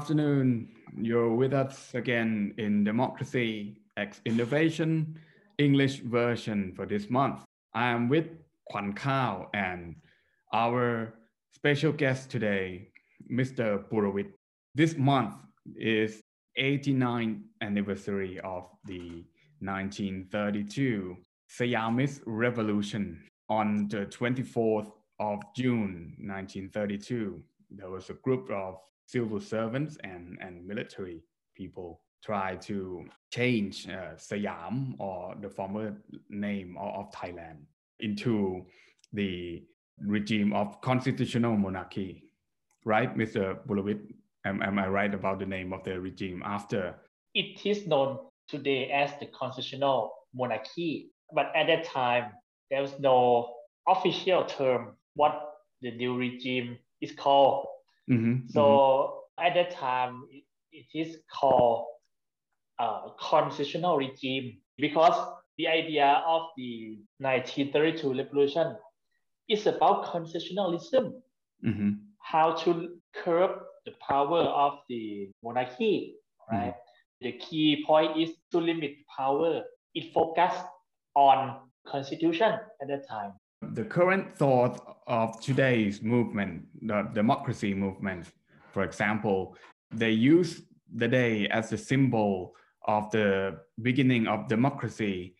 Afternoon. You're with us again in Democracy X Innovation English version for this month. I am with Kwan Kao and our special guest today, Mr. Purawit. This month is 89th anniversary of the 1932 Siamese Revolution. On the 24th of June 1932, there was a group of civil servants and, and military people try to change uh, Siam or the former name of, Thailand into the regime of constitutional monarchy. Right, Mr. Purawit? Am, am I right about the name of the regime after? It is known today as the constitutional monarchy, but at that time, there was no official term what the new regime is called. Mm-hmm, so mm-hmm. at that time, it, is called a constitutional regime because the idea of the 1932 revolution is about constitutionalism, mm-hmm. how to curb the power of the monarchy, right? Mm-hmm. The key point is to limit power. It focused on constitution at that time. The current thought of today's movement, the democracy movement, for example, they use the day as a symbol of the beginning of democracy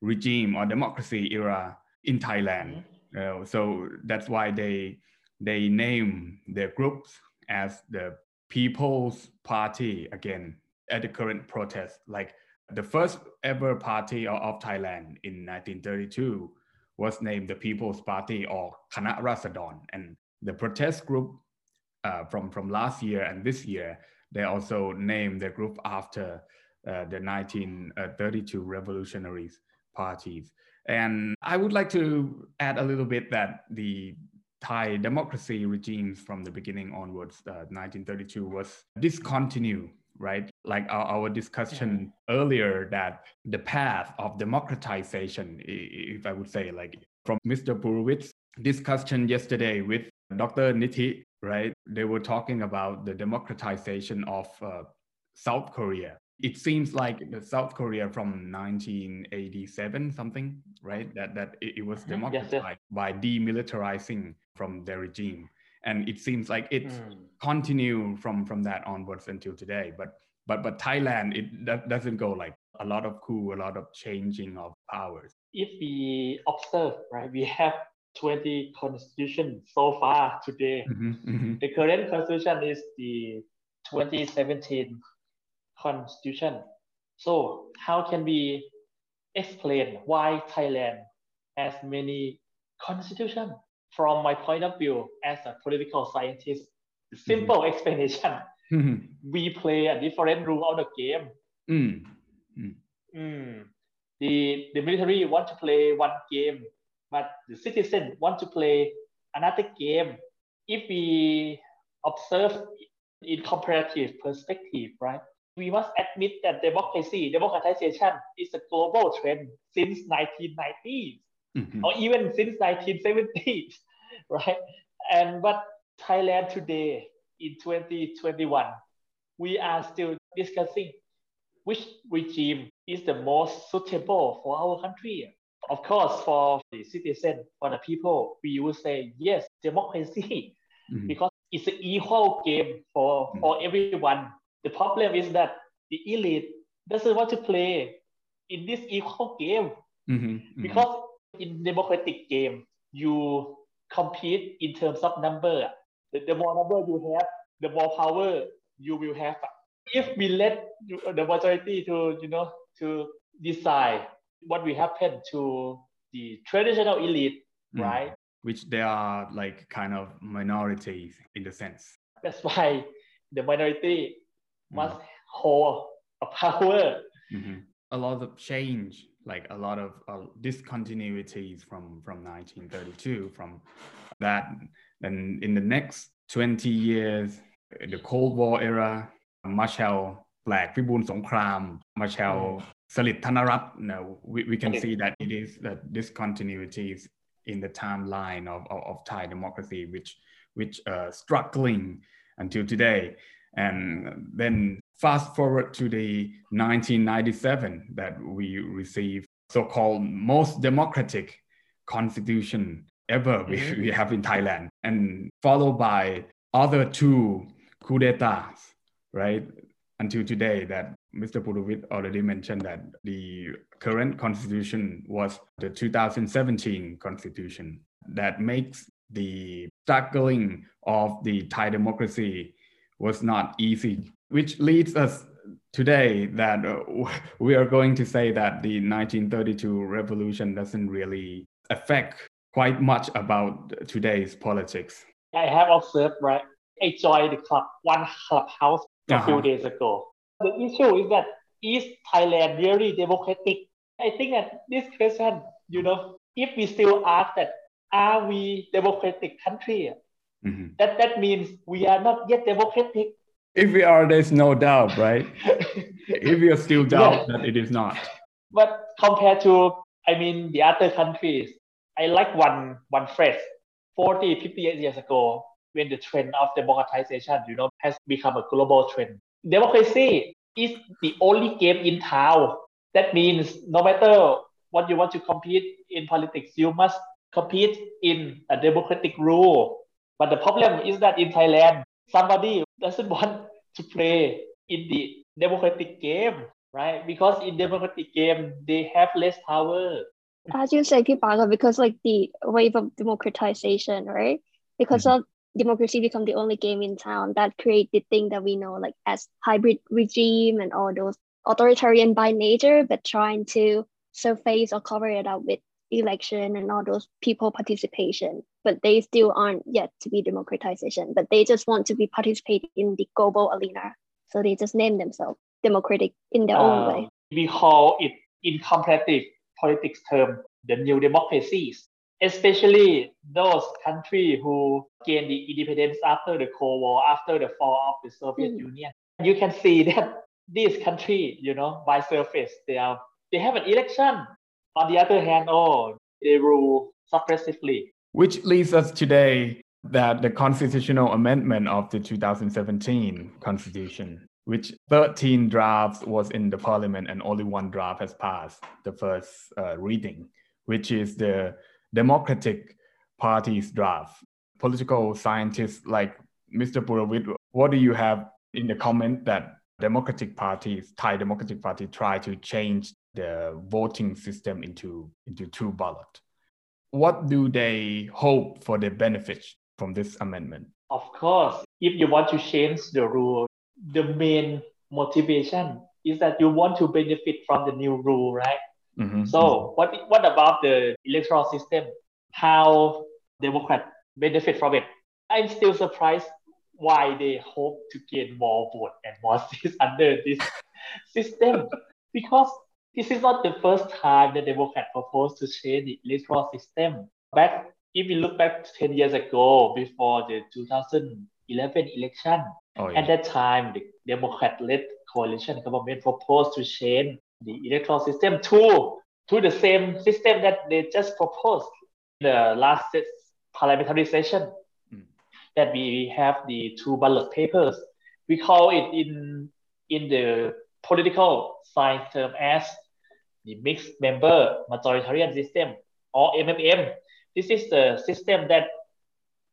regime or democracy era in Thailand. Mm-hmm. Uh, so that's why they they name their groups as the People's Party again at the current protest. Like the first ever party of, of Thailand in 1932 was named the People's Party or Kana Rasadon. And the protest group uh, from, from last year and this year, they also named the group after uh, the 1932 revolutionaries parties. And I would like to add a little bit that the Thai democracy regimes from the beginning onwards, uh, 1932 was discontinued, right? Like our, our discussion mm-hmm. earlier that the path of democratization, if I would say, like from Mr. Purawit's discussion yesterday with Dr. Nithi, right? They were talking about the democratization of uh, South Korea it seems like the South Korea from 1987 something, right? That that it, it was mm-hmm. democratized yes, by demilitarizing from the regime, and it seems like it mm. continued from from that onwards until today. But but but Thailand, it that doesn't go like a lot of coup, a lot of changing of powers. If we observe, right, we have 20 constitution so far today. Mm-hmm, mm-hmm. The current constitution is the 2017 constitution. So how can we explain why Thailand has many constitution? From my point of view as a political scientist, simple mm-hmm. explanation. Mm-hmm. We play a different rule of the game. Mm-hmm. Mm. The, the military want to play one game, but the citizen want to play another game. If we observe in comparative perspective, right? we must admit that democracy, democratization is a global trend since 1990s mm-hmm. or even since 1970s, right? And but Thailand today in 2021, we are still discussing which regime is the most suitable for our country. Of course, for the citizen, for the people, we will say yes, democracy, mm-hmm. because it's an equal game for, mm-hmm. for everyone the problem is that the elite doesn't want to play in this equal game mm-hmm, mm-hmm. because in democratic game you compete in terms of number. The, the more number you have, the more power you will have. If we let the majority to you know to decide what will happen to the traditional elite, mm. right? Which they are like kind of minorities in the sense. That's why the minority must hold a power. Mm-hmm. A lot of change, like a lot of uh, discontinuities from from 1932, from that. Then in the next 20 years, the Cold War era, Marshal Plaek, Vibun Songkram, Marshal Salit Thanarat, no, we, we can okay. see that it is that discontinuities in the timeline of, of, of Thai democracy, which which uh, struggling until today. And then fast forward to the 1997 that we received so-called most democratic constitution ever we, mm-hmm. we have in Thailand and followed by other two coup d'etats, right? Until today that Mr. Puravit already mentioned that the current constitution was the 2017 constitution that makes the struggling of the Thai democracy was not easy, which leads us today that uh, we are going to say that the 1932 revolution doesn't really affect quite much about today's politics. I have observed, right? I joined the club, one clubhouse a uh-huh. few days ago. The issue is that is Thailand really democratic? I think that this question, you know, if we still ask that, are we democratic country? Mm-hmm. That that means we are not yet democratic. If we are, there's no doubt, right? if you still doubt yeah. that it is not. But compared to, I mean, the other countries, I like one one phrase. 40, 50 years ago, when the trend of democratization, you know, has become a global trend. Democracy is the only game in town. That means no matter what you want to compete in politics, you must compete in a democratic rule. But the problem is that in Thailand, somebody doesn't want to play in the democratic game, right? Because in democratic game, they have less power. As you say, Kipaga, because like the wave of democratization, right? Because mm-hmm. of democracy become the only game in town that create the thing that we know like as hybrid regime and all those authoritarian by nature, but trying to surface or cover it up with election and all those people participation. But they still aren't yet to be democratization, but they just want to be participate in the global arena. So they just name themselves democratic in their uh, own way. We call it in comparative politics term the new democracies especially those countries who gained the independence after the Cold War, after the fall of the Soviet mm. Union. You can see that these countries, you know, by surface, they are they have an election. On the other hand, oh, they rule suppressively. Which leads us today that the constitutional amendment of the 2017 constitution, which 13 drafts was in the parliament and only one draft has passed the first uh, reading, which is the Democratic Party's draft. Political scientists like Mr. Puravit, what do you have in the comment that Democratic parties, Thai Democratic Party, try to change the voting system into, into two ballot? What do they hope for the benefits from this amendment? Of course, if you want to change the rule, the main motivation is that you want to benefit from the new rule, right? Mm-hmm. So what what about the electoral system? How Democrats benefit from it? I'm still surprised why they hope to gain more vote and more seats under this system because this is not the first time the Democrats proposed to change the electoral system. Back if we look back 10 years ago before the 2011 election, oh, yeah. at that time the Democrat-led coalition government proposed to change the electoral system to, to the same system that they just proposed in the last parliamentary session mm. that we have the two ballot papers. We call it in, in the political science term as the mixed member majoritarian system or MMM. This is the system that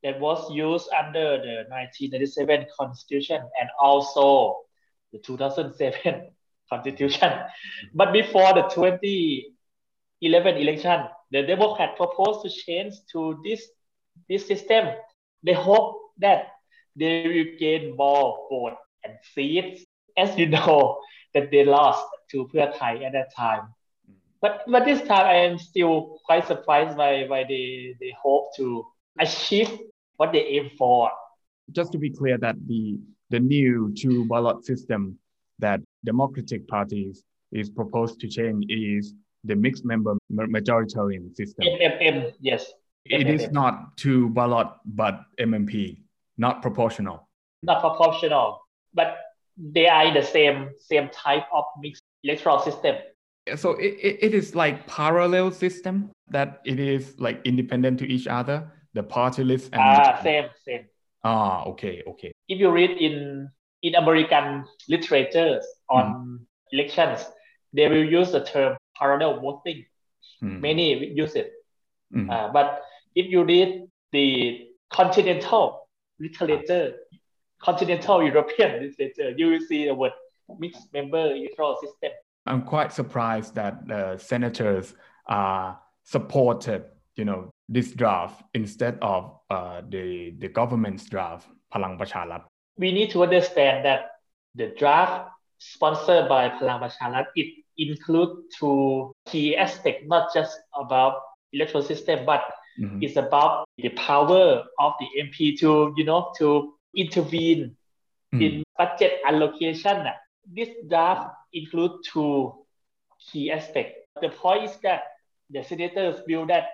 that was used under the 1997 constitution and also the 2007 constitution. Mm-hmm. But before the 2011 election, the Democrat proposed to change to this, this system. They hope that they will gain more votes and seats. As you know, that they lost to Pheu Thai at that time. Mm-hmm. But, but this time I am still quite surprised by, by they, they hope to achieve what they aim for. Just to be clear that the, the new two ballot system that Democratic parties is proposed to change is the mixed member majoritarian system. MMM, yes. It MMM. is not two ballot, but MMP, not proportional. Not proportional, but they are in the same same type of mixed electoral system. So it, it, it is like parallel system that it is like independent to each other, the party list. And ah, same, same. Ah, okay, okay. If you read in in American literatures on mm. elections, they will use the term parallel voting. Mm. Many use it. Mm. Uh, but if you read the continental literature, continental European literature, you will see the word mixed member electoral system. I'm quite surprised that the senators uh, supported, you know, this draft instead of uh, the the government's draft, Palang Pracharat. We need to understand that the draft sponsored by Palang Pracharat it include two key aspects, not just about electoral system, but mm-hmm. it's about the power of the MP to, you know, to intervene mm-hmm. in budget allocation. This draft include two key aspects. The point is that the senators feel that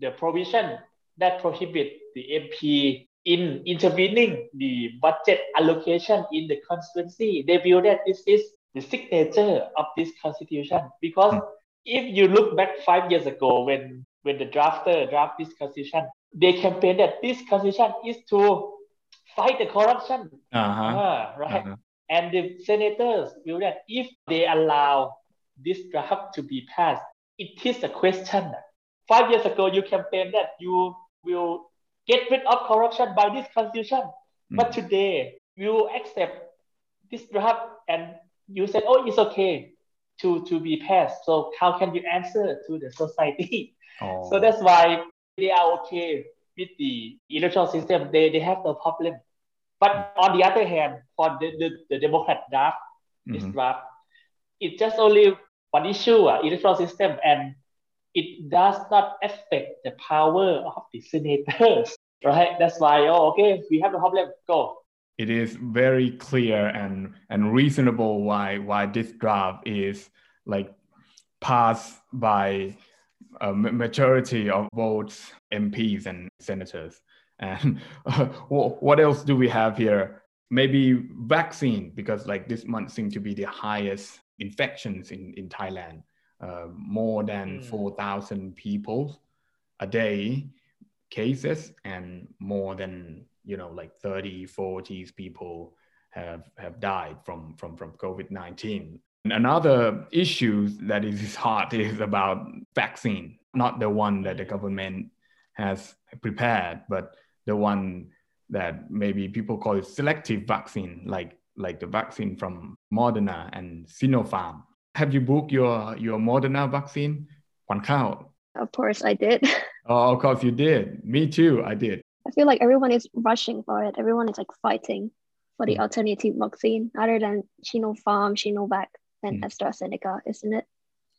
the provision that prohibit the MP in intervening the budget allocation in the constituency, they feel that this is the signature of this constitution. Because mm. if you look back five years ago when when the drafter draft this constitution, they campaign that this constitution is to fight the corruption. Uh-huh. Uh, right. Uh-huh. And the senators feel that if they allow this draft to be passed, it is a question. Five years ago, you campaigned that you will get rid of corruption by this constitution. Mm. But today, you accept this draft and you said, oh, it's okay to, to be passed. So how can you answer to the society? Oh. So that's why they are okay with the electoral system. They, they have no problem. But on the other hand, for the, the, the Democrat draft, this mm-hmm. draft, it's just only one issue, uh, electoral system, and it does not affect the power of the senators, right? That's why, oh, okay, we have a problem, go. It is very clear and, and reasonable why, why this draft is like passed by a majority of votes, MPs and senators. And what else do we have here? Maybe vaccine, because like this month seems to be the highest infections in, in Thailand. Uh, more than mm. 4,000 people a day cases and more than, you know, like 30, 40 people have, have died from, from, from COVID-19. Another issue that is hot is about vaccine, not the one that the government has prepared, but the one that maybe people call it selective vaccine, like like the vaccine from Moderna and Sinopharm. Have you booked your your Moderna vaccine? One count. Of course, I did. Oh, of course you did. Me too. I did. I feel like everyone is rushing for it. Everyone is like fighting for the mm. alternative vaccine other than Sinopharm, Sinovac, and mm. AstraZeneca, isn't it?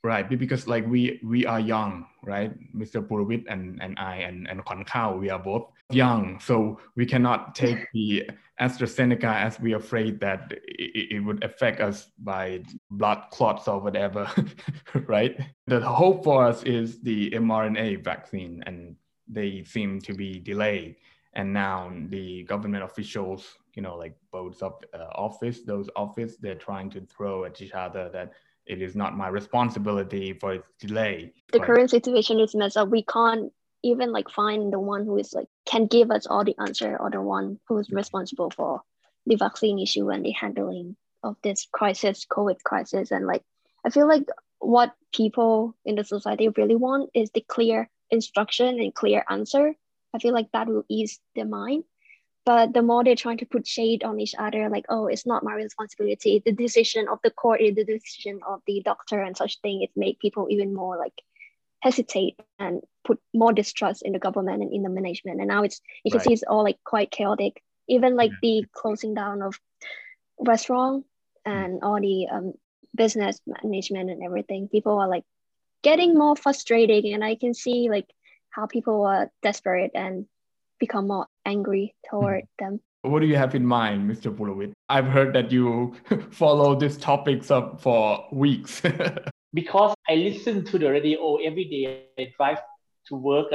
Right, because like we we are young, right? Mr. Purawit and, and I and, and Kwan Khao, we are both young. So we cannot take the AstraZeneca as we are afraid that it, it would affect us by blood clots or whatever, right? The hope for us is the mRNA vaccine, and they seem to be delayed. And now the government officials, you know, like both of uh, office, those office, they're trying to throw at each other that it is not my responsibility for its delay. The current situation is messed up. We can't even like find the one who is like can give us all the answer or the one who is mm-hmm. responsible for the vaccine issue and the handling of this crisis, COVID crisis. And like I feel like what people in the society really want is the clear instruction and clear answer. I feel like that will ease their mind but the more they're trying to put shade on each other like oh it's not my responsibility the decision of the court is the decision of the doctor and such thing it make people even more like hesitate and put more distrust in the government and in the management and now it's you can right. see it's all like quite chaotic even like yeah. the closing down of restaurant mm. and all the um, business management and everything people are like getting more frustrating and i can see like how people are desperate and become more angry toward mm. them. What do you have in mind, Mr. Purawit? I've heard that you follow these topics up for weeks. because I listen to the radio every day. I drive to work.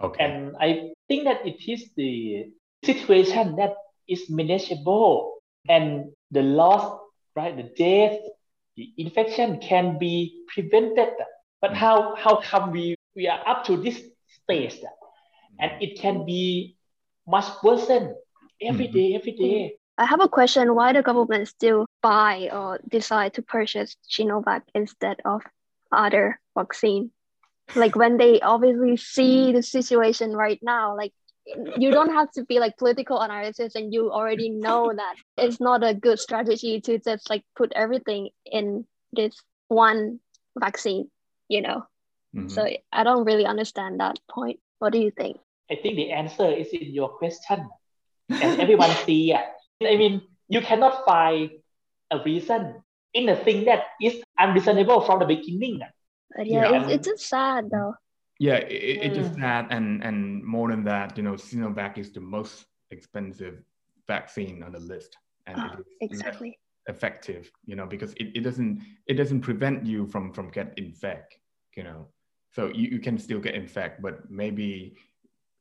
Okay. And I think that it is the situation that is manageable and the loss, right, the death, the infection can be prevented. But mm. how, how come we, we are up to this stage? And it can be much worsen every mm-hmm. day, every day. I have a question why the government still buy or decide to purchase Sinovac instead of other vaccine? Like when they obviously see the situation right now, like you don't have to be like political analysis and you already know that it's not a good strategy to just like put everything in this one vaccine, you know. Mm-hmm. So I don't really understand that point. What do you think? I think the answer is in your question. As everyone see, I mean, you cannot find a reason in a thing that is unreasonable from the beginning. But yeah, yeah. It's, it's just sad though. Yeah, it, it just mm. sad, and and more than that, you know, Sinovac is the most expensive vaccine on the list, and oh, exactly effective, you know, because it, it doesn't it doesn't prevent you from from get infect, you know, so you, you can still get infect, but maybe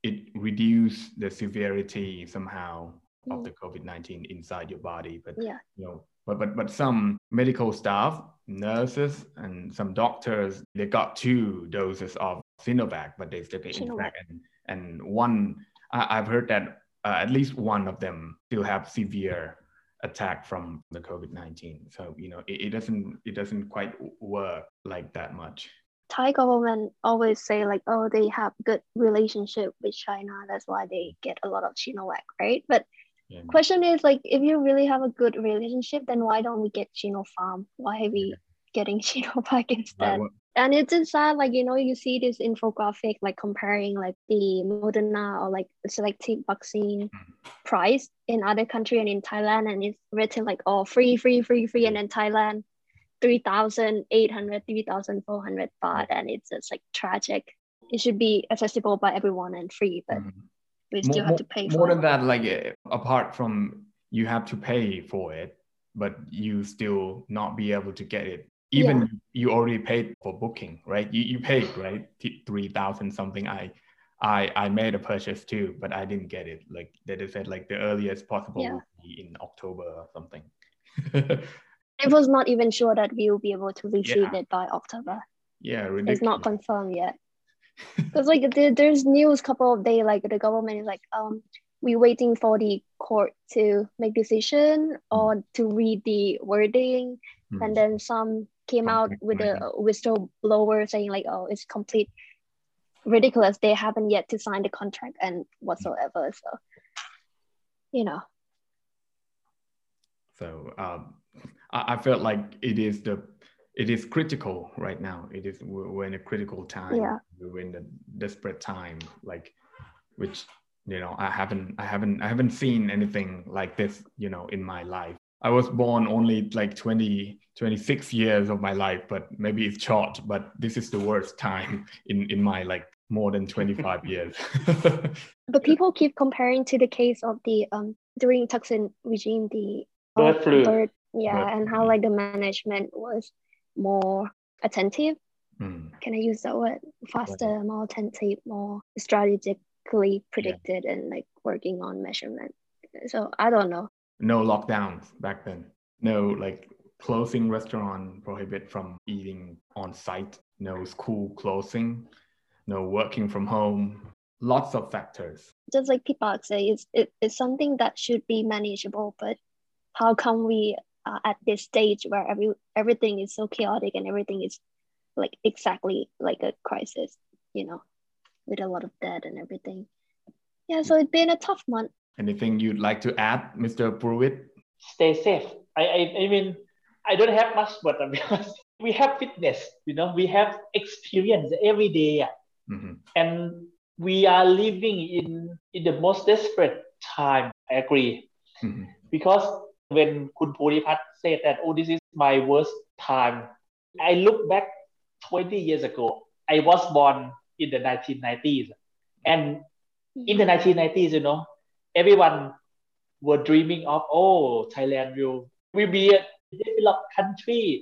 it reduce the severity somehow mm. of the COVID nineteen inside your body, but yeah, you know, but but but some medical staff nurses and some doctors they got two doses of Sinovac, but they still get infected. And, and one, I, have heard that uh, at least one of them still have severe attack from the COVID nineteen. So you know, it, it doesn't it doesn't quite work like that much. Thai government always say like, oh, they have good relationship with China. That's why they get a lot of Sinovac, right? But yeah. question is like, if you really have a good relationship, then why don't we get Sinopharm? Why are we yeah. getting Sinovac instead? and it's just sad like you know you see this infographic like comparing like the moderna or like selective vaccine mm-hmm. price in other country and in thailand and it's written like oh free free free free and then thailand 3800 3400 baht and it's just like tragic it should be accessible by everyone and free but mm-hmm. we still more, have to pay more than that like eh, apart from you have to pay for it but you still not be able to get it even yeah. you already paid for booking, right? You, you paid, right? 3000 something. I, I, I made a purchase too, but I didn't get it. Like they said, like the earliest possible yeah. in October or something. it was not even sure that we will be able to receive yeah. it by October. Yeah, ridiculous. it's not confirmed yet. Because like there, there's news couple of days, like the government is like, um, we're waiting for the court to make decision or mm. to read the wording, mm. and then some came out with a whistleblower saying like, oh, it's complete ridiculous. They haven't yet to sign the contract and whatsoever. So, you know. So um, I, I felt like it is the it is critical right now. It is we're in a critical time. Yeah. We're in a desperate time, like which you know I haven't I haven't I haven't seen anything like this you know in my life. I was born only like 20, 26 years of my life, but maybe it's short, but this is the worst time in, in my like more than 25 years. but people keep comparing to the case of the um during Thaksin regime, the uh, bird flu. Bird, yeah, bird. and how like the management was more attentive. Mm. Can I use that word? Faster, more attentive, more strategically predicted yeah. and like working on measurement. So I don't know no lockdowns back then. No like closing restaurant prohibit from eating on site. No school closing. No working from home. Lots of factors. Just like Pipak say, it's it, it's something that should be manageable. But how come we uh, at this stage where every everything is so chaotic and everything is like exactly like a crisis, you know, with a lot of debt and everything. Yeah, so it's been a tough month. Anything you'd like to add, Mr. Purwit? Stay safe. I, I, I mean, I don't have much, but because we have fitness, you know, we have experience every day. Mm-hmm. And we are living in, in the most desperate time. I agree. Mm-hmm. Because when Kun Puripat said that, oh, this is my worst time, I look back 20 years ago. I was born in the 1990s. And in the 1990s, you know, everyone were dreaming of oh Thailand will will be a developed country,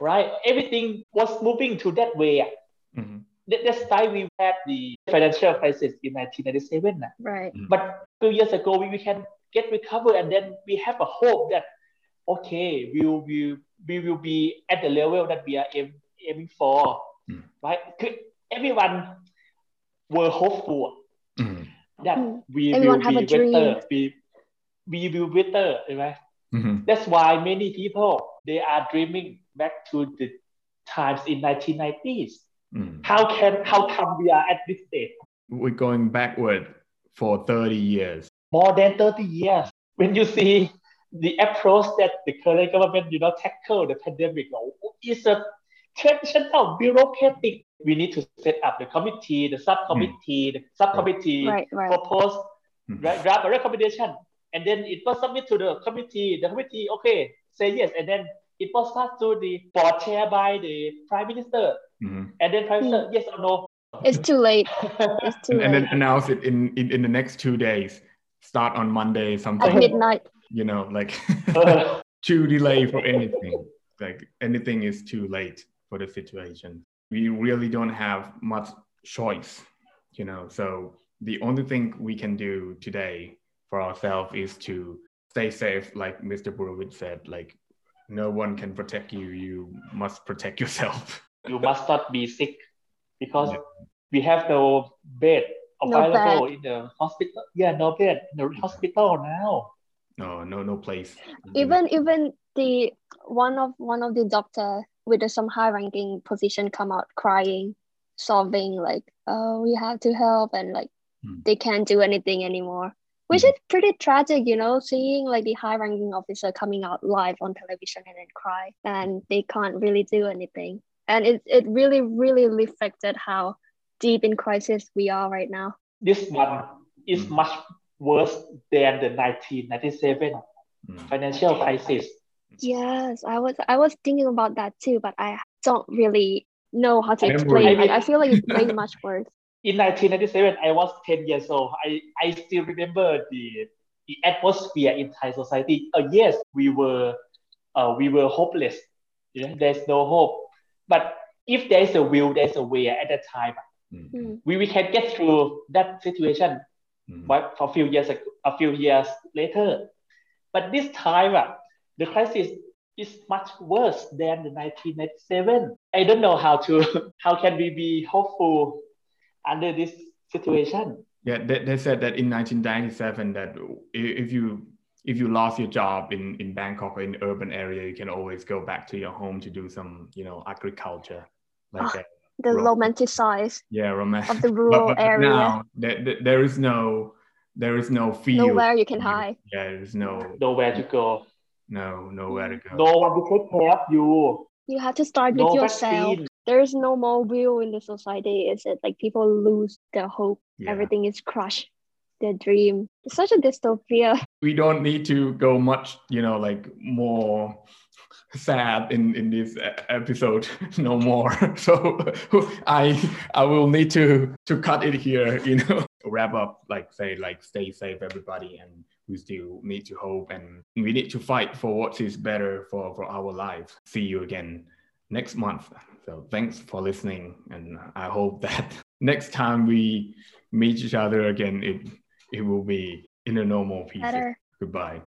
right? Everything was moving to that way. Mm-hmm. That, that's why we had the financial crisis in 1997. Right. Mm-hmm. But a few years ago, we, we can get recovered, and then we have a hope that okay, we will we, we will be at the level that we are aim, aiming for, mm. right? Everyone were hopeful. Mm that mm. we Everyone will be better. We, we will better, right? Mm-hmm. That's why many people they are dreaming back to the times in 1990s. Mm. How can how come we are at this stage? We're going backward for 30 years. More than 30 years. When you see the approach that the current government, you know, tackle the pandemic, is a traditional bureaucratic. We need to set up the committee, the subcommittee, mm. the subcommittee right, right. propose, mm. draft a recommendation, and then it was submitted to the committee. The committee, okay, say yes, and then it was passed to the board chair by the prime minister, mm-hmm. and then prime minister, yes or no. It's too late. It's too and, late. and then announce it in, in in the next two days. Start on Monday, something at midnight. You know, like too delay for anything. Like anything is too late for the situation. We really don't have much choice, you know. So the only thing we can do today for ourselves is to stay safe, like Mr. Burovich said, like no one can protect you. You must protect yourself. you must not be sick because yeah. we have no bed available no in the hospital. Yeah, no bed in the hospital now. No, no, no place. Even even the one of one of the doctor with some high ranking position come out crying, sobbing like, oh, we have to help and like mm. they can't do anything anymore which mm. is pretty tragic, you know, seeing like the high ranking officer coming out live on television and then cry and they can't really do anything. And it, it really, really reflected how deep in crisis we are right now. This one is mm. much worse than the 1997 mm. financial crisis. Yes, I was I was thinking about that too, but I don't really know how to explain. Like, I feel like it's way much worse in 1997, I was 10 years old. I, I still remember the, the atmosphere in Thai society. Uh, yes, we were uh, we were hopeless. You know, there's no hope. But if there's a will, there's a way at that time. Mm-hmm. We, we can get through that situation mm-hmm. but for a few years a few years later. But this time, uh, the crisis is much worse than the 1997. I don't know how to how can we be hopeful under this situation. Yeah, they, they said that in 1997 that if you if you lost your job in, in Bangkok or in urban area, you can always go back to your home to do some, you know, agriculture. Like oh, the ro- romanticized yeah, romantic of the rural but, but area. Now there, there is no there is no field. Nowhere you can hide. Yeah, there's no nowhere to go. No, nowhere to go. No one to take care of you. You have to start no with yourself. Vaccine there's no more will in the society is it like people lose their hope yeah. everything is crushed their dream it's such a dystopia we don't need to go much you know like more sad in in this episode no more so i i will need to to cut it here you know wrap up like say like stay safe everybody and we still need to hope and we need to fight for what is better for for our life see you again next month so thanks for listening. And I hope that next time we meet each other again, it, it will be in a normal piece. Goodbye.